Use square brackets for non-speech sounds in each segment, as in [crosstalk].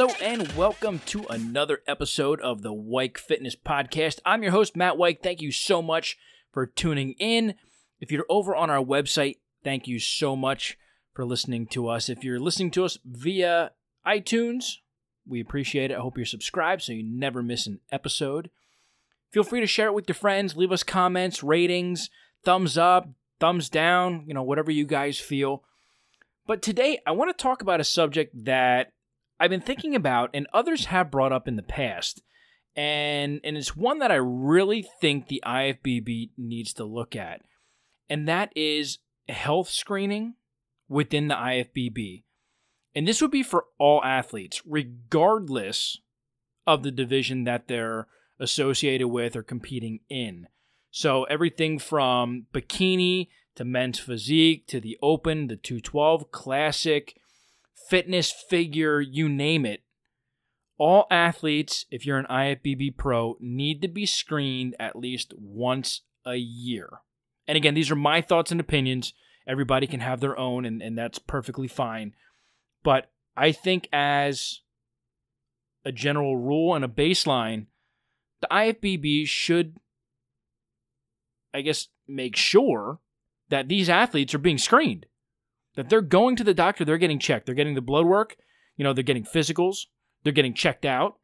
Hello and welcome to another episode of the Weik Fitness Podcast. I'm your host, Matt Weik. Thank you so much for tuning in. If you're over on our website, thank you so much for listening to us. If you're listening to us via iTunes, we appreciate it. I hope you're subscribed so you never miss an episode. Feel free to share it with your friends, leave us comments, ratings, thumbs up, thumbs down, you know, whatever you guys feel. But today, I want to talk about a subject that I've been thinking about and others have brought up in the past. And, and it's one that I really think the IFBB needs to look at. And that is health screening within the IFBB. And this would be for all athletes, regardless of the division that they're associated with or competing in. So everything from bikini to men's physique to the open, the 212 classic, fitness figure, you name it. All athletes, if you're an IFBB pro, need to be screened at least once a year. And again, these are my thoughts and opinions. Everybody can have their own, and, and that's perfectly fine. But I think, as a general rule and a baseline, the IFBB should, I guess, make sure that these athletes are being screened, that they're going to the doctor, they're getting checked, they're getting the blood work, you know, they're getting physicals, they're getting checked out.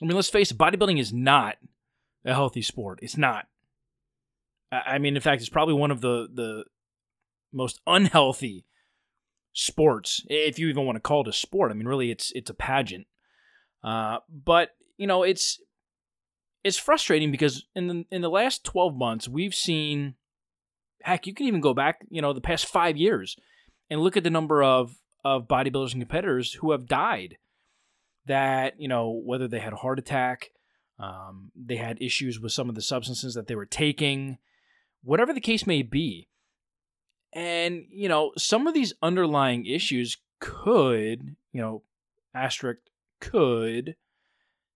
I mean, let's face it, bodybuilding is not a healthy sport. It's not. I mean, in fact, it's probably one of the the most unhealthy sports, if you even want to call it a sport. I mean, really, it's it's a pageant. Uh, but you know, it's it's frustrating because in the in the last twelve months, we've seen heck, you can even go back, you know, the past five years and look at the number of of bodybuilders and competitors who have died. That you know, whether they had a heart attack, um, they had issues with some of the substances that they were taking, whatever the case may be. And you know, some of these underlying issues could, you know, asterisk could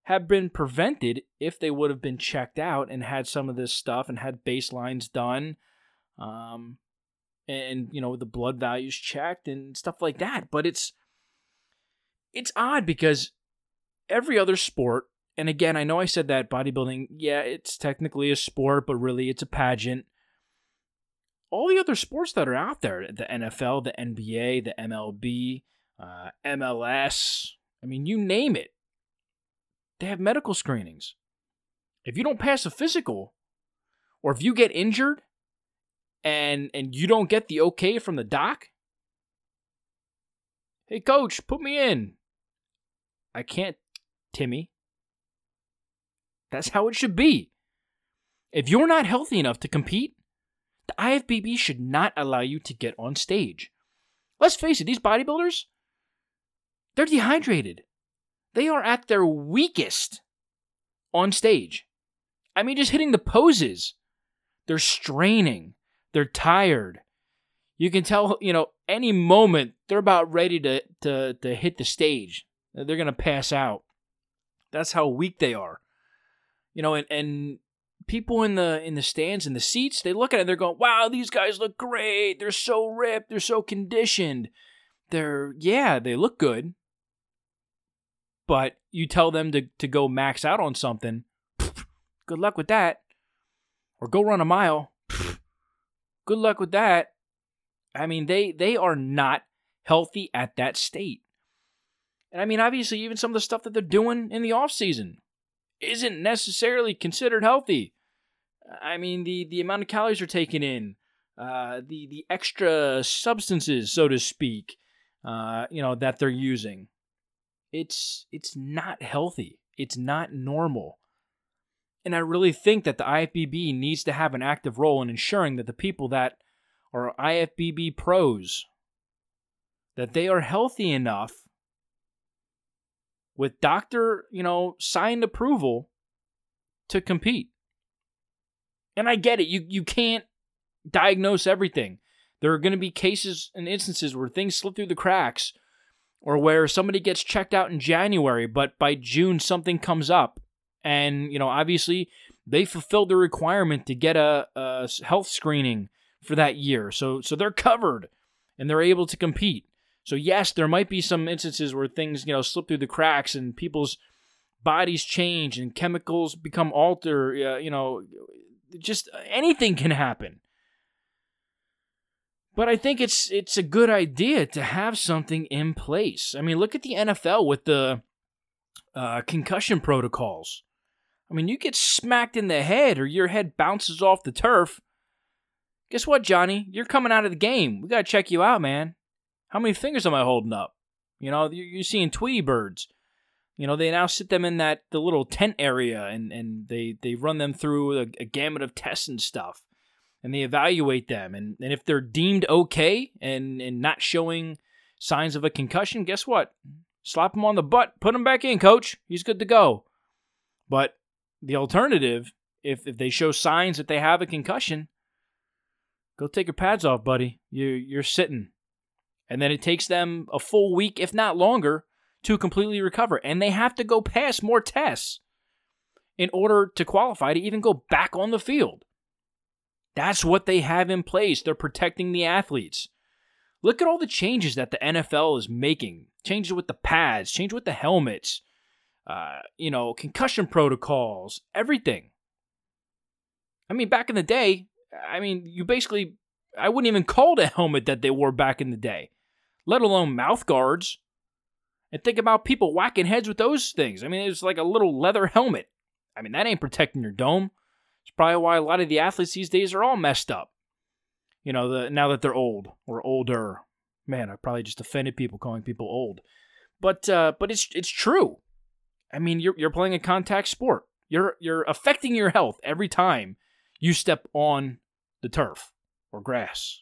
have been prevented if they would have been checked out and had some of this stuff and had baselines done um, and you know the blood values checked and stuff like that. But it's it's odd because every other sport, and again, I know I said that bodybuilding, yeah, it's technically a sport, but really it's a pageant. All the other sports that are out there, the NFL, the NBA, the MLB, uh, MLS, I mean, you name it, they have medical screenings. If you don't pass a physical, or if you get injured, and and you don't get the okay from the doc, hey coach, put me in. I can't, Timmy. That's how it should be. If you're not healthy enough to compete, the IFBB should not allow you to get on stage. Let's face it, these bodybuilders, they're dehydrated. They are at their weakest on stage. I mean, just hitting the poses, they're straining. They're tired. You can tell, you know, any moment they're about ready to to to hit the stage. They're gonna pass out. That's how weak they are. You know, and, and people in the in the stands in the seats, they look at it, they're going, Wow, these guys look great. They're so ripped, they're so conditioned. They're yeah, they look good. But you tell them to, to go max out on something, [laughs] good luck with that. Or go run a mile good luck with that. I mean, they they are not healthy at that state. And I mean, obviously, even some of the stuff that they're doing in the off season isn't necessarily considered healthy. I mean, the the amount of calories they're taking in, uh, the the extra substances, so to speak, uh, you know, that they're using, it's it's not healthy. It's not normal. And I really think that the IFBB needs to have an active role in ensuring that the people that are IFBB pros that they are healthy enough with doctor, you know, signed approval to compete. And I get it. You you can't diagnose everything. There are going to be cases and instances where things slip through the cracks or where somebody gets checked out in January, but by June something comes up and you know obviously they fulfilled the requirement to get a, a health screening for that year so so they're covered and they're able to compete So yes, there might be some instances where things, you know, slip through the cracks and people's bodies change and chemicals become altered. uh, you know, just anything can happen. But I think it's it's a good idea to have something in place. I mean, look at the NFL with the uh, concussion protocols. I mean, you get smacked in the head or your head bounces off the turf. Guess what, Johnny? You're coming out of the game. We got to check you out, man. How many fingers am I holding up? You know, you're seeing Tweety birds. You know, they now sit them in that the little tent area and, and they, they run them through a, a gamut of tests and stuff. And they evaluate them. And, and if they're deemed okay and, and not showing signs of a concussion, guess what? Slap him on the butt, put him back in, coach. He's good to go. But the alternative, if, if they show signs that they have a concussion, go take your pads off, buddy. You you're sitting. And then it takes them a full week, if not longer, to completely recover. And they have to go past more tests in order to qualify to even go back on the field. That's what they have in place. They're protecting the athletes. Look at all the changes that the NFL is making. Changes with the pads, change with the helmets, uh, you know, concussion protocols, everything. I mean, back in the day, I mean, you basically, I wouldn't even [laughs] call a helmet that they wore back in the day, let alone mouth guards. And think about people whacking heads with those things. I mean, it's like a little leather helmet. I mean, that ain't protecting your dome. It's probably why a lot of the athletes these days are all messed up you know, the now that they're old or older. Man, I probably just offended people calling people old. But uh, but it's it's true. I mean, you're you're playing a contact sport. You're you're affecting your health every time you step on the turf or grass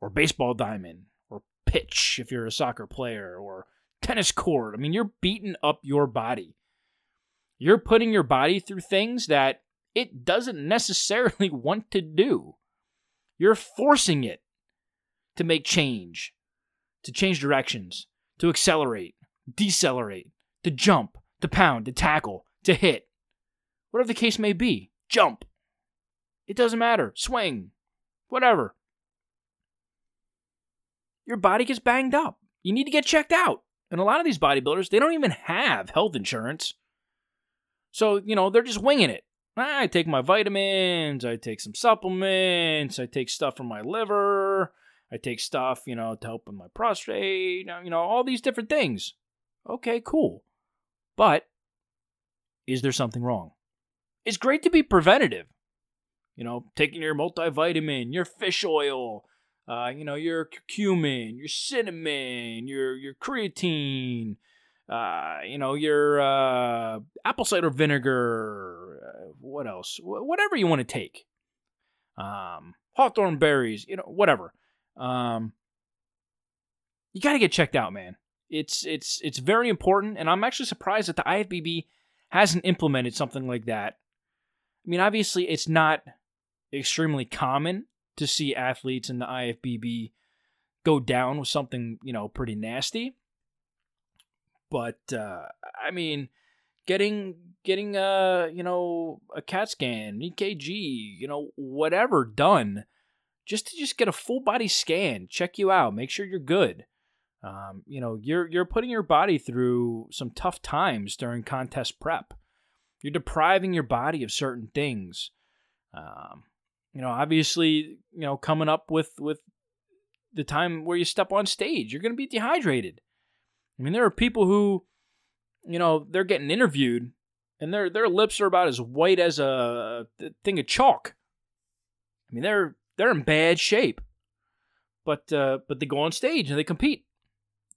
or baseball diamond or pitch if you're a soccer player or tennis court. I mean, you're beating up your body. You're putting your body through things that it doesn't necessarily [laughs] want to do. You're forcing it to make change, to change directions, to accelerate, decelerate, to jump, to pound, to tackle, to hit. Whatever the case may be, jump. It doesn't matter. Swing. Whatever. Your body gets banged up. You need to get checked out. And a lot of these bodybuilders, they don't even have health insurance. So, you know, they're just winging it. Ah, I take my vitamins, I take some supplements, I take stuff from my liver, I take stuff, you know, to help with my prostate, you know, all these different things. Okay, cool. But is there something wrong? It's great to be preventative. You know, taking your multivitamin, your fish oil, uh, you know, your curcumin, your cinnamon, your your creatine, uh, you know, your uh, apple cider vinegar, uh, what else? Wh- whatever you want to take. Um, hawthorn berries, you know, whatever. Um, you got to get checked out, man. It's it's it's very important, and I'm actually surprised that the IFBB hasn't implemented something like that. I mean, obviously, it's not extremely common to see athletes in the IFBB go down with something you know pretty nasty but uh, I mean, getting getting a you know a CAT scan, EKG, you know whatever done, just to just get a full body scan, check you out, make sure you're good. Um, you know, you're you're putting your body through some tough times during contest prep. You're depriving your body of certain things. Um, you know, obviously, you know, coming up with with the time where you step on stage, you're going to be dehydrated. I mean, there are people who, you know, they're getting interviewed and their their lips are about as white as a thing of chalk. I mean, they're they're in bad shape. But uh, but they go on stage and they compete.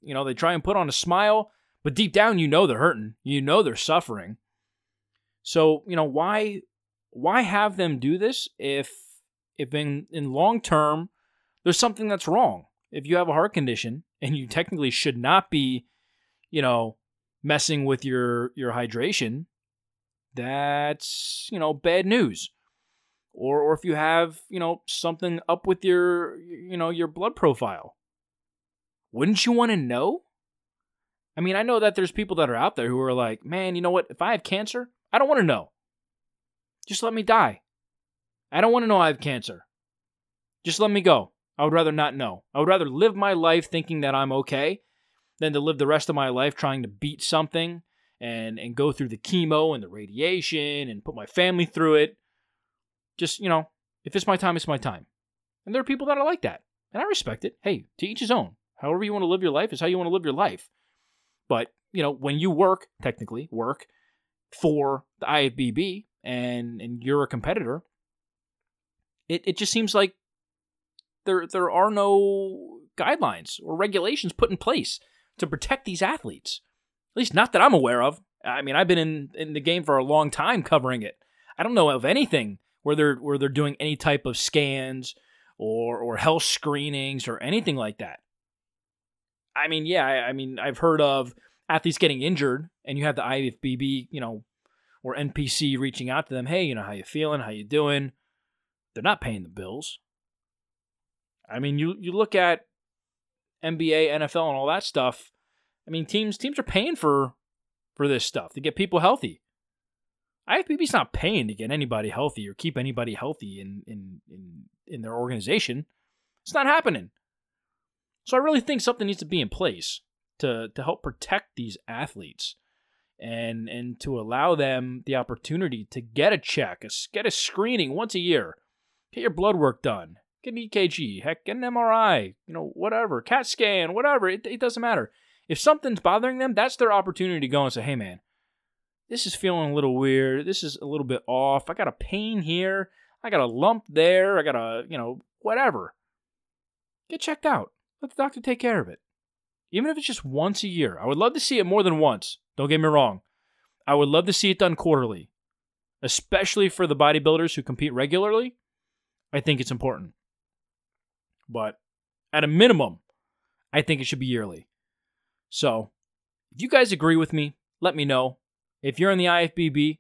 You know, they try and put on a smile, but deep down you know they're hurting. You know they're suffering. So, you know, why why have them do this if if in in long term there's something that's wrong? If you have a heart condition and you technically should not be, you know, messing with your your hydration, that's, you know, bad news. Or or if you have, you know, something up with your you know, your blood profile. Wouldn't you want to know? I mean, I know that there's people that are out there who are like, "Man, you know what? If I have cancer, I don't want to know. Just let me die. I don't want to know I have cancer. Just let me go. I would rather not know. I would rather live my life thinking that I'm okay than to live the rest of my life trying to beat something and and go through the chemo and the radiation and put my family through it. Just, you know, if it's my time, it's my time. And there are people that are like that. And I respect it. Hey, to each his own. However you want to live your life is how you want to live your life. But, you know, when you work, technically, work for the IFBB and and you're a competitor, it, it just seems like there there are no guidelines or regulations put in place to protect these athletes. At least not that I'm aware of. I mean, I've been in, in the game for a long time covering it. I don't know of anything where they're where they're doing any type of scans or or health screenings or anything like that. I mean, yeah, I, I mean, I've heard of athletes getting injured, and you have the IFBB, you know, or NPC reaching out to them, hey, you know, how you feeling? How you doing? They're not paying the bills. I mean, you you look at NBA, NFL, and all that stuff. I mean, teams teams are paying for for this stuff to get people healthy. IFBB's not paying to get anybody healthy or keep anybody healthy in in in, in their organization. It's not happening. So I really think something needs to be in place to to help protect these athletes and and to allow them the opportunity to get a check, a, get a screening once a year, get your blood work done, get an EKG, heck, get an MRI, you know, whatever, CAT scan, whatever. It, it doesn't matter. If something's bothering them, that's their opportunity to go and say, hey, man, this is feeling a little weird. This is a little bit off. I got a pain here. I got a lump there. I got a, you know, whatever. Get checked out. Let the doctor take care of it. Even if it's just once a year. I would love to see it more than once. Don't get me wrong. I would love to see it done quarterly, especially for the bodybuilders who compete regularly. I think it's important. But at a minimum, I think it should be yearly. So, if you guys agree with me, let me know. If you're in the IFBB,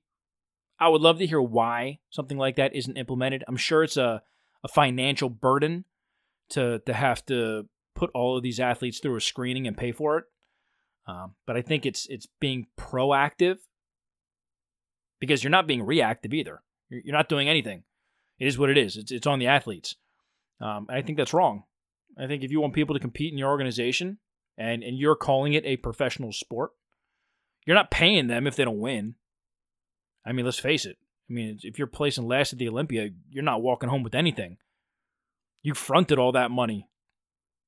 I would love to hear why something like that isn't implemented. I'm sure it's a, a financial burden to to have to put all of these athletes through a screening and pay for it. Um, but I think it's it's being proactive because you're not being reactive either. You're, you're not doing anything. It is what it is. It's it's on the athletes. Um, and I think that's wrong. I think if you want people to compete in your organization and and you're calling it a professional sport, you're not paying them if they don't win. I mean, let's face it. I mean, if you're placing last at the Olympia, you're not walking home with anything. You fronted all that money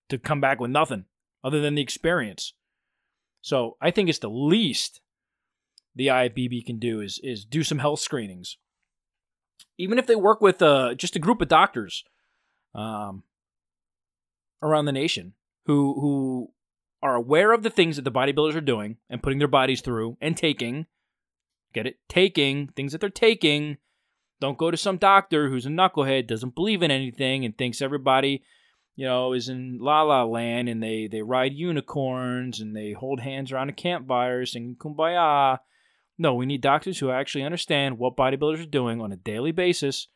to come back with nothing other than the experience. So I think it's the least the IFBB can do is is do some health screenings. Even if they work with uh, just a group of doctors um, around the nation who who are aware of the things that the bodybuilders are doing and putting their bodies through and taking, get it, taking things that they're taking. Don't go to some doctor who's a knucklehead, doesn't believe in anything, and thinks everybody you know, is in La La Land and they, they ride unicorns and they hold hands around a campfire singing kumbaya. No, we need doctors who actually understand what bodybuilders are doing on a daily basis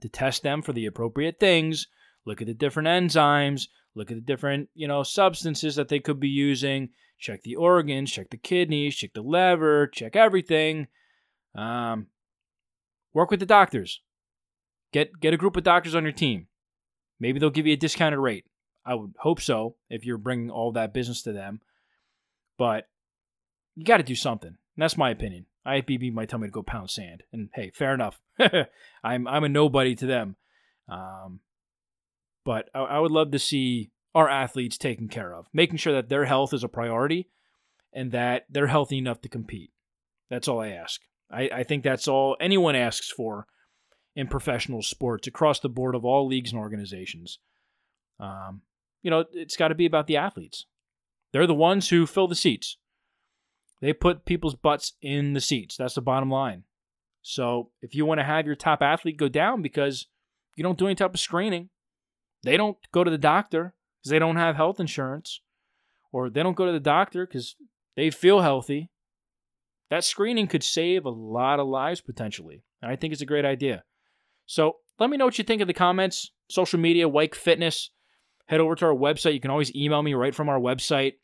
to test them for the appropriate things, look at the different enzymes, look at the different, you know, substances that they could be using, check the organs, check the kidneys, check the liver, check everything. Um, work with the doctors. Get get a group of doctors on your team. Maybe they'll give you a discounted rate. I would hope so if you're bringing all that business to them. But you got to do something. And that's my opinion. IFBB might tell me to go pound sand, and hey, fair enough. [laughs] I'm I'm a nobody to them. Um, but I, I would love to see our athletes taken care of, making sure that their health is a priority, and that they're healthy enough to compete. That's all I ask. I, I think that's all anyone asks for in professional sports across the board of all leagues and organizations. Um, you know, it's got to be about the athletes. They're the ones who fill the seats. They put people's butts in the seats. That's the bottom line. So if you want to have your top athlete go down because you don't do any type of screening, they don't go to the doctor because they don't have health insurance, or they don't go to the doctor because they feel healthy, that screening could save a lot of lives potentially. And I think it's a great idea. So let me know what you think in the comments. Social media, Weik Fitness. Head over to our website. You can always email me right from our website.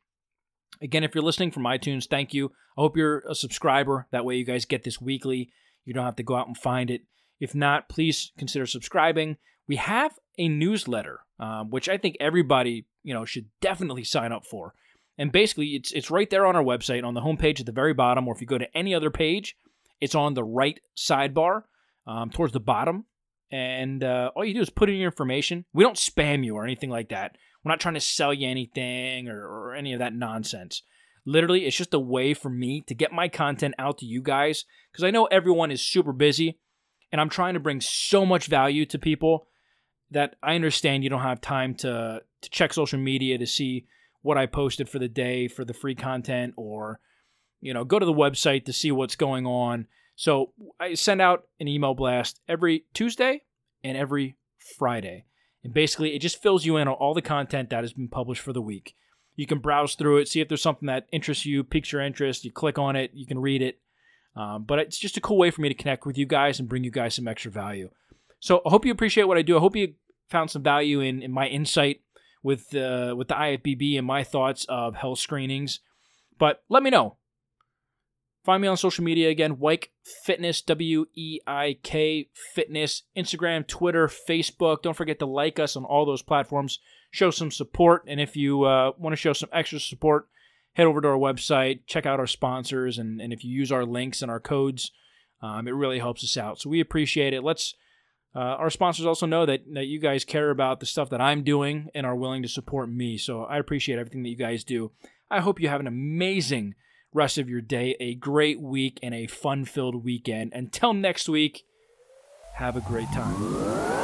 Again, if you're listening from iTunes, thank you. I hope you're a subscriber. That way, you guys get this weekly. You don't have to go out and find it. If not, please consider subscribing. We have a newsletter, um, which I think everybody you know should definitely sign up for. And basically, it's it's right there on our website on the homepage at the very bottom, or if you go to any other page, it's on the right sidebar um, towards the bottom. And uh, all you do is put in your information. We don't spam you or anything like that. We're not trying to sell you anything or, or any of that nonsense. Literally, it's just a way for me to get my content out to you guys because I know everyone is super busy and I'm trying to bring so much value to people that I understand you don't have time to to check social media to see what I posted for the day for the free content or you know, go to the website to see what's going on. So, I send out an email blast every Tuesday and every Friday. And basically, it just fills you in on all the content that has been published for the week. You can browse through it, see if there's something that interests you, piques your interest. You click on it, you can read it. Um, but it's just a cool way for me to connect with you guys and bring you guys some extra value. So I hope you appreciate what I do. I hope you found some value in, in my insight with uh, with the IFBB and my thoughts of health screenings. But let me know. Find me on social media again, Weik Fitness, W E I K Fitness, Instagram, Twitter, Facebook. Don't forget to like us on all those platforms. Show some support. And if you uh, want to show some extra support, head over to our website, check out our sponsors, and, and if you use our links and our codes, um, it really helps us out. So we appreciate it. Let's uh, our sponsors also know that, that you guys care about the stuff that I'm doing and are willing to support me. So I appreciate everything that you guys do. I hope you have an amazing rest of your day, a great week, and a fun filled weekend. Until next week, have a great time.